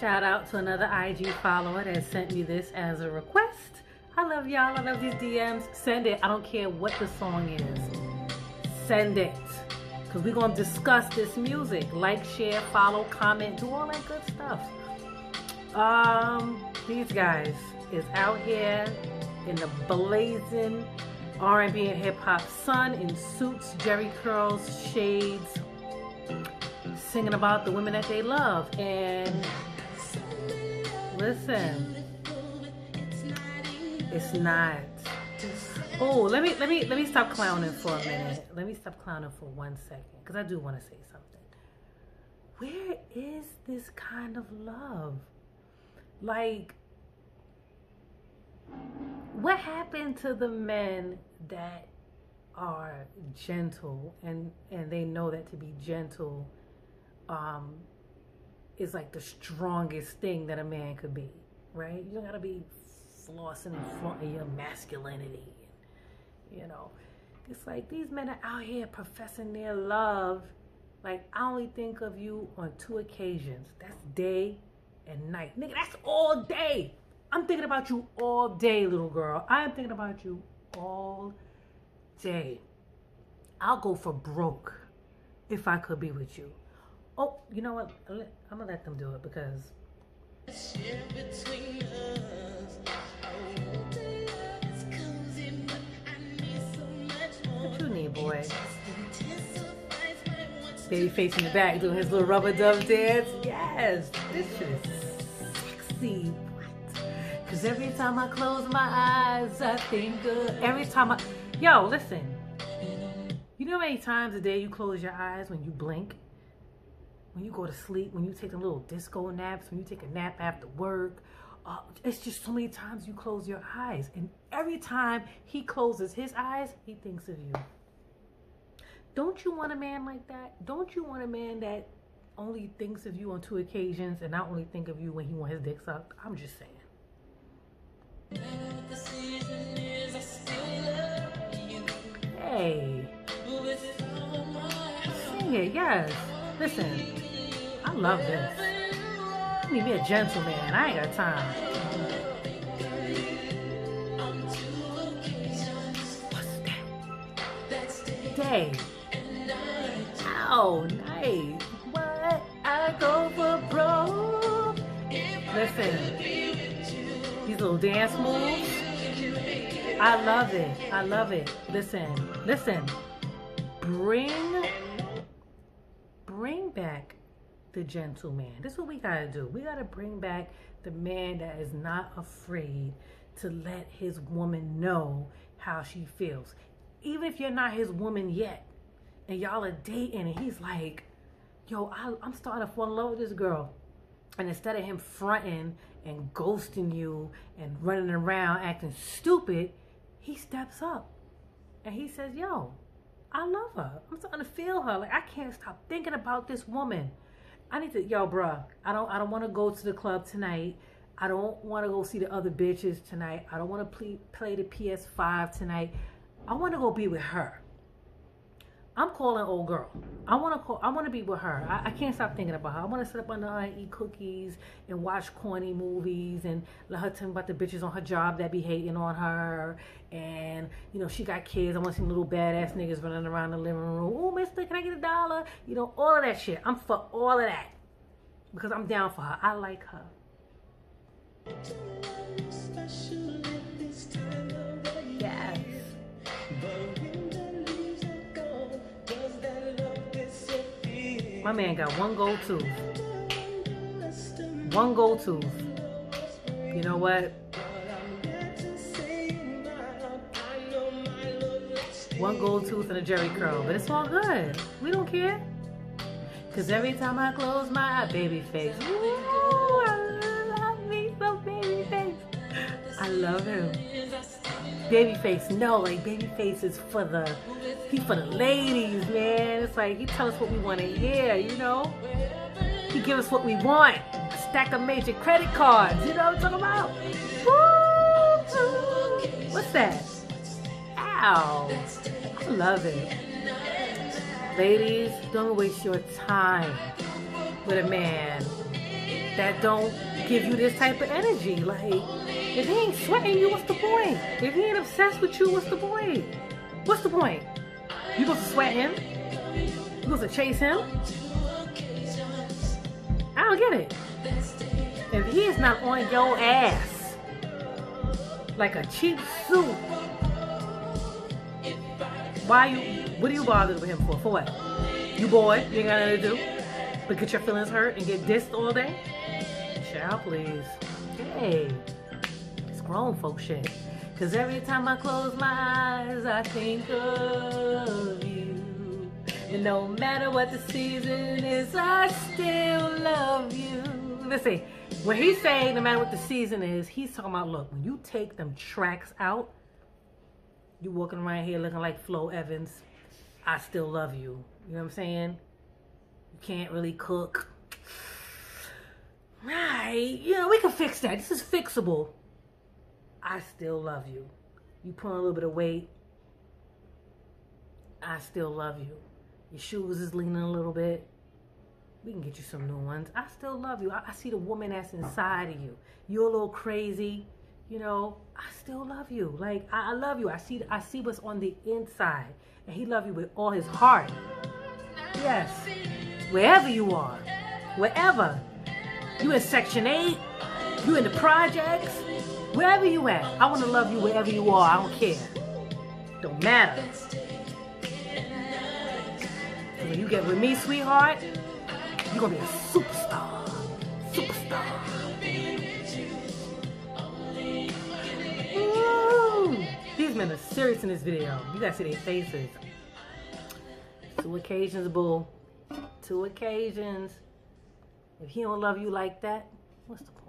Shout out to another IG follower that sent me this as a request. I love y'all. I love these DMs. Send it. I don't care what the song is. Send it. Because we're going to discuss this music. Like, share, follow, comment, do all that good stuff. Um, These guys is out here in the blazing R&B and hip-hop sun in suits, jerry curls, shades, singing about the women that they love. And listen, it's not. Oh, let me let me let me stop clowning for a minute. Let me stop clowning for one second, because I do want to say something. Where is this kind of love? Like, what happened to the men that are gentle and and they know that to be gentle um is like the strongest thing that a man could be, right? You don't gotta be flossing and flaunting your masculinity. You know, it's like these men are out here professing their love. Like I only think of you on two occasions. That's day and night, nigga. That's all day. I'm thinking about you all day, little girl. I'm thinking about you all day. I'll go for broke if I could be with you. Oh, you know what? I'm gonna let them do it because. What you need, boy? Babyface in the back doing his little rubber dove dance. Yes, this is sexy. Cause every time I close my eyes, I think of every time I. Yo, listen. You know how many times a day you close your eyes when you blink? When you go to sleep, when you take a little disco naps, when you take a nap after work. Uh, it's just so many times you close your eyes. And every time he closes his eyes, he thinks of you. Don't you want a man like that? Don't you want a man that only thinks of you on two occasions and not only think of you when he wants his dick sucked? I'm just saying. Hey. Sing it, yes. Listen. I love this. I need me a gentleman. I ain't got time. What's that? Oh, nice. What? I go for broke. Listen. These little dance moves. I love it. I love it. Listen. Listen. Bring bring back the gentleman. This is what we got to do. We got to bring back the man that is not afraid to let his woman know how she feels. Even if you're not his woman yet and y'all are dating and he's like, yo, I, am starting to fall in love with this girl. And instead of him fronting and ghosting you and running around acting stupid, he steps up and he says, yo, I love her. I'm starting to feel her. Like I can't stop thinking about this woman. I need to, yo, bruh. I don't, I don't want to go to the club tonight. I don't want to go see the other bitches tonight. I don't want to play, play the PS5 tonight. I want to go be with her. I'm calling old girl. I want to call. I want to be with her. I, I, can't stop thinking about her. I want to sit up under her and eat cookies and watch corny movies and let her tell me about the bitches on her job that be hating on her. And you know she got kids. I want to see little badass niggas running around the living room. Oh, Mister, can I get a dollar? You know all of that shit. I'm for all of that because I'm down for her. I like her. Yes. My man got one gold tooth. One gold tooth. You know what? One gold tooth and a jerry curl, but it's all good. We don't care. Cause every time I close my baby face. Ooh, I love me some Babyface. I love him. Babyface, no, like Babyface is for the he for the ladies, man. It's like he tell us what we want to hear, you know. He give us what we want. A stack of major credit cards, you know what I'm talking about? Woo! What's that? Ow! I love it. Ladies, don't waste your time with a man that don't give you this type of energy. Like, if he ain't sweating you, what's the point? If he ain't obsessed with you, what's the point? What's the point? You supposed to sweat him? You supposed to chase him? I don't get it. If he is not on your ass like a cheap suit, why you? What are you bothered with him for? For what? You boy, you ain't got nothing to do but get your feelings hurt and get dissed all day? Child, please. Hey, grown folk shit. Cause every time I close my eyes, I think of you. And no matter what the season is, I still love you. Listen, when he's saying no matter what the season is, he's talking about look, when you take them tracks out, you walking around here looking like Flo Evans, I still love you. You know what I'm saying? You can't really cook. Right, you know, we can fix that. This is fixable. I still love you. You put on a little bit of weight. I still love you. Your shoes is leaning a little bit. We can get you some new ones. I still love you. I, I see the woman that's inside of you. You're a little crazy, you know. I still love you. Like I, I love you. I see. I see what's on the inside, and he love you with all his heart. Yes, wherever you are, wherever you in Section Eight, you in the projects, wherever you at. I want to love you wherever you are. I don't care. Don't matter. When you get with me, sweetheart, you're gonna be a superstar. Superstar. Woo! These men are serious in this video. You gotta see their faces. Two occasions, boo. Two occasions. If he don't love you like that, what's the point?